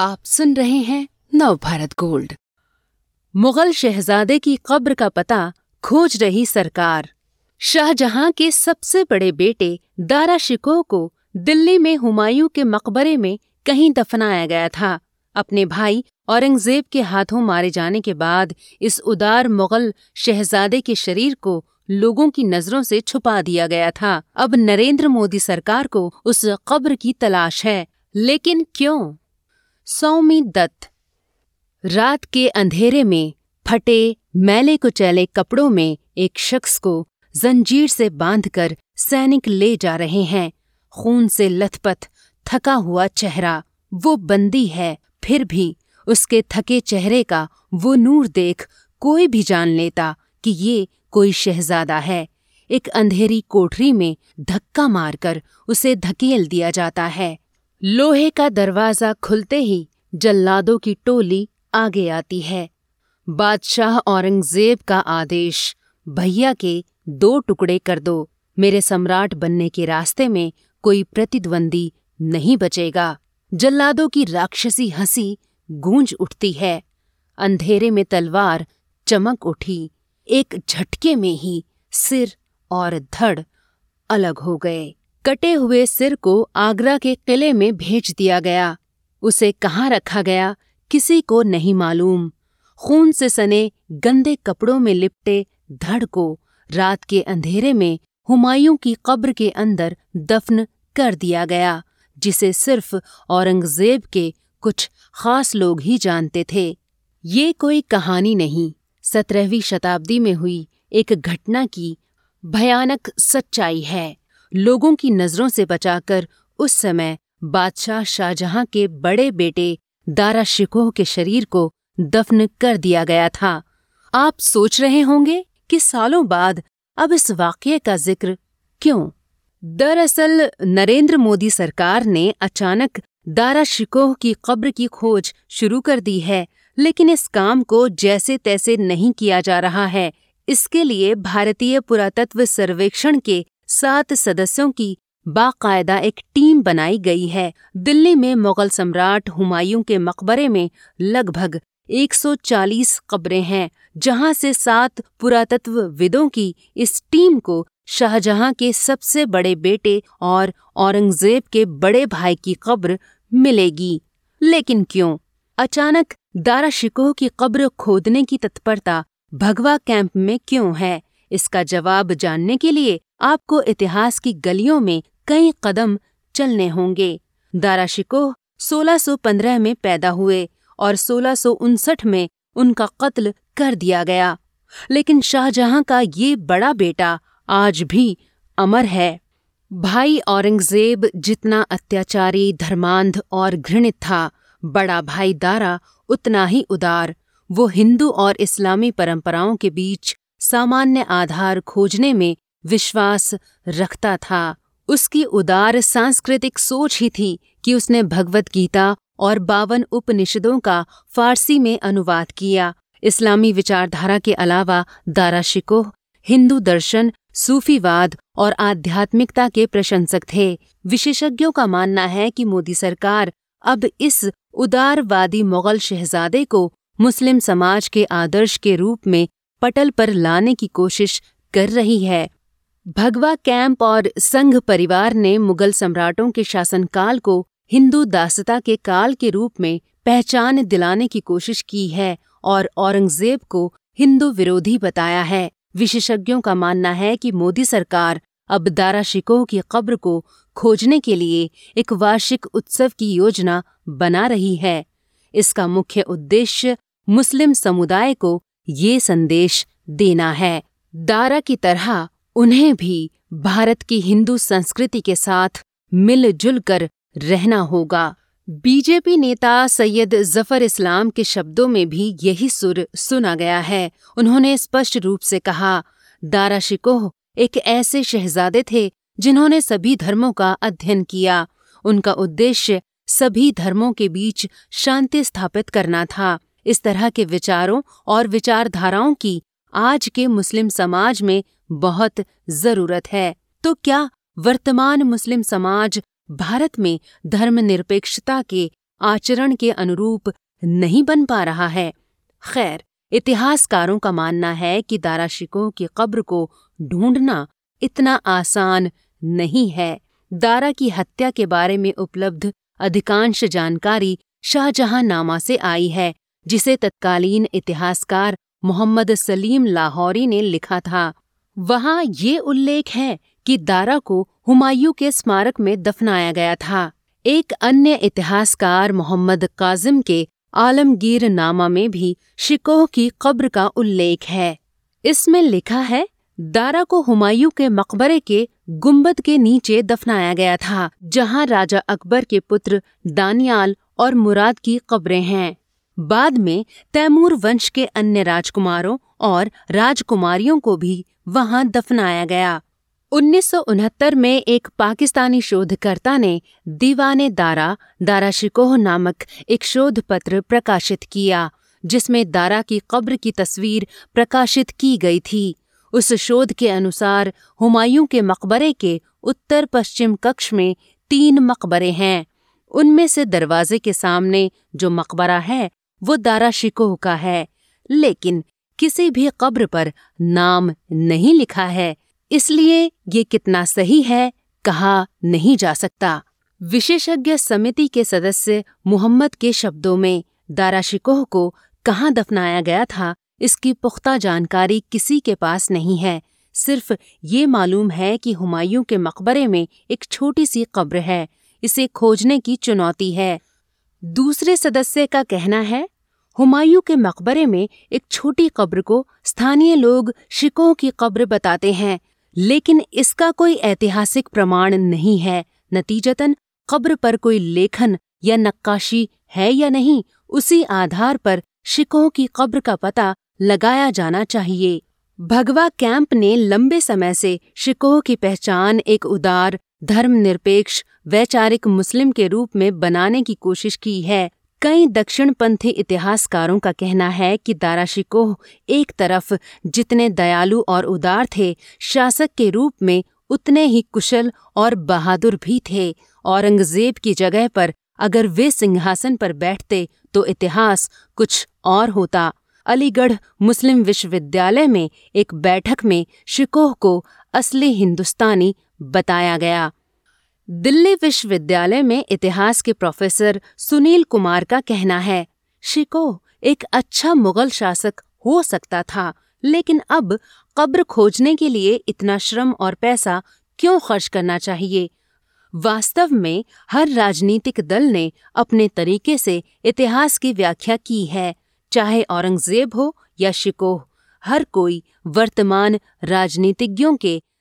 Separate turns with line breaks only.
आप सुन रहे हैं नवभारत गोल्ड। मुगल शहजादे की कब्र का पता खोज रही सरकार। शाहजहां के सबसे बड़े बेटे दारा शिकोह को दिल्ली में हुमायूं के मकबरे में कहीं दफनाया गया था। अपने भाई औरंगज़ेब के हाथों मारे जाने के बाद इस उदार मुगल शहजादे के शरीर को लोगों की नज़रों से छुपा दिया गया था। अब नरेंद्र मोदी सरकार को उस कब्र की तलाश है। लेकिन क्यों? सौमी दत्त। रात के अंधेरे में फटे मैले कुचैले कपड़ों में एक शख्स को जंजीर से बांधकर सैनिक ले जा रहे हैं। खून से लथपथ, थका हुआ चेहरा, वो बंदी है, फिर भी उसके थके चेहरे का वो नूर देख कोई भी जान लेता कि ये कोई शहजादा है। एक अंधेरी कोठरी में धक्का मारकर उसे धकेल दिया जाता है। लोहे का दरवाज़ा खुलते ही जल्लादों की टोली आगे आती है। बादशाह औरंगज़ेब का आदेश, भैया के दो टुकड़े कर दो, मेरे सम्राट बनने के रास्ते में कोई प्रतिद्वंदी नहीं बचेगा जल्लादों की राक्षसी हँसी गूंज उठती है। अंधेरे में तलवार चमक उठी। एक झटके में ही सिर और धड़ अलग हो गए। कटे हुए सिर को आगरा के किले में भेज दिया गया। उसे कहाँ रखा गया, किसी को नहीं मालूम। खून से सने गंदे कपड़ों में लिपटे धड़ को रात के अंधेरे में हुमायूं की कब्र के अंदर दफन कर दिया गया, जिसे सिर्फ़ औरंगज़ेब के कुछ खास लोग ही जानते थे। ये कोई कहानी नहीं। सत्रहवीं शताब्दी में हुई एक घटना की भयानक सच्चाई है। लोगों की नज़रों से बचाकर उस समय बादशाह शाहजहां के बड़े बेटे दारा शिकोह के शरीर को दफन कर दिया गया था। आप सोच रहे होंगे कि सालों बाद अब इस वाक्य का ज़िक्र क्यों? दरअसल, नरेंद्र मोदी सरकार ने अचानक दारा शिकोह की कब्र की खोज शुरू कर दी है, लेकिन इस काम को जैसे तैसे नहीं किया जा रहा है। इसके लिए भारतीय पुरातत्व सर्वेक्षण के सात सदस्यों की बाकायदा एक टीम बनाई गई है। दिल्ली में मुगल सम्राट हुमायूं के मकबरे में लगभग 140 कब्रें हैं, जहाँ से सात पुरातत्व विदों की इस टीम को शाहजहां के सबसे बड़े बेटे और औरंगज़ेब के बड़े भाई की कब्र मिलेगी। लेकिन क्यों? अचानक दारा शिकोह की कब्र खोदने की तत्परता भगवा कैंप में क्यों है? इसका जवाब जानने के लिए आपको इतिहास की गलियों में कई कदम चलने होंगे। दारा शिकोह 1615 में पैदा हुए और सोलह में उनका कत्ल कर दिया गया। लेकिन शाहजहां का ये बड़ा बेटा आज भी अमर है। भाई औरंगज़ेब जितना अत्याचारी, धर्मांध और घृणित था, बड़ा भाई दारा उतना ही उदार। वो हिंदू और इस्लामी परंपराओं के बीच सामान्य आधार खोजने में विश्वास रखता था। उसकी उदार सांस्कृतिक सोच ही थी कि उसने भगवत गीता और बावन उपनिषदों का फारसी में अनुवाद किया। इस्लामी विचारधारा के अलावा दारा शिकोह, हिंदू दर्शन, सूफीवाद और आध्यात्मिकता के प्रशंसक थे। विशेषज्ञों का मानना है कि मोदी सरकार अब इस उदारवादी मुगल शहजादे को मुस्लिम समाज के आदर्श के रूप में पटल पर लाने की कोशिश कर रही है। भगवा कैंप और संघ परिवार ने मुगल सम्राटों के शासनकाल को हिंदू दासता के काल के रूप में पहचान दिलाने की कोशिश की है और औरंगज़ेब को हिंदू विरोधी बताया है। विशेषज्ञों का मानना है कि मोदी सरकार अब दारा शिकोह की कब्र को खोजने के लिए एक वार्षिक उत्सव की योजना बना रही है। इसका मुख्य उद्देश्य मुस्लिम समुदाय को ये संदेश देना है। दारा की तरह उन्हें भी भारत की हिंदू संस्कृति के साथ मिलजुल कर रहना होगा। बीजेपी नेता सैयद ज़फ़र इस्लाम के शब्दों में भी यही सुर सुना गया है। उन्होंने स्पष्ट रूप से कहा, दारा शिकोह एक ऐसे शहजादे थे जिन्होंने सभी धर्मों का अध्ययन किया। उनका उद्देश्य सभी धर्मों के बीच शांति स्थापित करना था। इस तरह के विचारों और विचारधाराओं की आज के मुस्लिम समाज में बहुत ज़रूरत है। तो क्या वर्तमान मुस्लिम समाज भारत में धर्मनिरपेक्षता के आचरण के अनुरूप नहीं बन पा रहा है? खैर, इतिहासकारों का मानना है कि दारा शिकोह की कब्र को ढूंढना इतना आसान नहीं है। दारा की हत्या के बारे में उपलब्ध अधिकांश जानकारी शाहजहां नामा से आई है, जिसे तत्कालीन इतिहासकार मोहम्मद सलीम लाहौरी ने लिखा था। वहाँ ये उल्लेख है कि दारा को हुमायूं के स्मारक में दफनाया गया था। एक अन्य इतिहासकार मोहम्मद काजिम के आलमगीर नामा में भी शिकोह की कब्र का उल्लेख है। इसमें लिखा है, दारा को हुमायूं के मकबरे के गुंबद के नीचे दफनाया गया था, जहाँ राजा अकबर के पुत्र दानियाल और मुराद की कब्रें हैं। बाद में तैमूर वंश के अन्य राजकुमारों और राजकुमारियों को भी वहाँ दफनाया गया। उन्नीस सौ उनहत्तर में एक पाकिस्तानी शोधकर्ता ने दीवाने दारा दारा शिकोह नामक एक शोध पत्र प्रकाशित किया, जिसमें दारा की कब्र की तस्वीर प्रकाशित की गई थी। उस शोध के अनुसार हुमायूं के मकबरे के उत्तर पश्चिम कक्ष में तीन मकबरे हैं। उनमें से दरवाजे के सामने जो मकबरा है वो दारा शिकोह का है। लेकिन किसी भी कब्र पर नाम नहीं लिखा है। इसलिए ये कितना सही है, कहा नहीं जा सकता। विशेषज्ञ समिति के सदस्य मोहम्मद के शब्दों में दारा शिकोह को कहाँ दफनाया गया था, इसकी पुख्ता जानकारी किसी के पास नहीं है। सिर्फ़ ये मालूम है कि हुमायूं के मकबरे में एक छोटी सी कब्र है। इसे खोजने की चुनौती है। दूसरे सदस्य का कहना है, हुमायूं के मकबरे में एक छोटी कब्र को स्थानीय लोग शिकोह की कब्र बताते हैं, लेकिन इसका कोई ऐतिहासिक प्रमाण नहीं है। नतीजतन, कब्र पर कोई लेखन या नक्काशी है या नहीं, उसी आधार पर शिकोह की कब्र का पता लगाया जाना चाहिए। भगवा कैंप ने लंबे समय से शिकोह की पहचान एक उदार धर्मनिरपेक्ष, वैचारिक मुस्लिम के रूप में बनाने की कोशिश की है। कई दक्षिणपंथी इतिहासकारों का कहना है कि दारा शिकोह एक तरफ़ जितने दयालु और उदार थे, शासक के रूप में उतने ही कुशल और बहादुर भी थे। औरंगज़ेब की जगह पर अगर वे सिंहासन पर बैठते तो इतिहास कुछ और होता। अलीगढ़ मुस्लिम विश्वविद्यालय में एक बैठक में शिकोह को असली हिंदुस्तानी बताया गया। दिल्ली विश्वविद्यालय में इतिहास के प्रोफेसर सुनील कुमार का कहना है शिकोह एक अच्छा मुगल शासक हो सकता था, लेकिन अब कब्र खोजने के लिए इतना श्रम और पैसा क्यों खर्च करना चाहिए? वास्तव में हर राजनीतिक दल ने अपने तरीके से इतिहास की व्याख्या की है, चाहे औरंगज़ेब हो या शिकोह हर कोई वर्तमान राजनीतिज्ञों के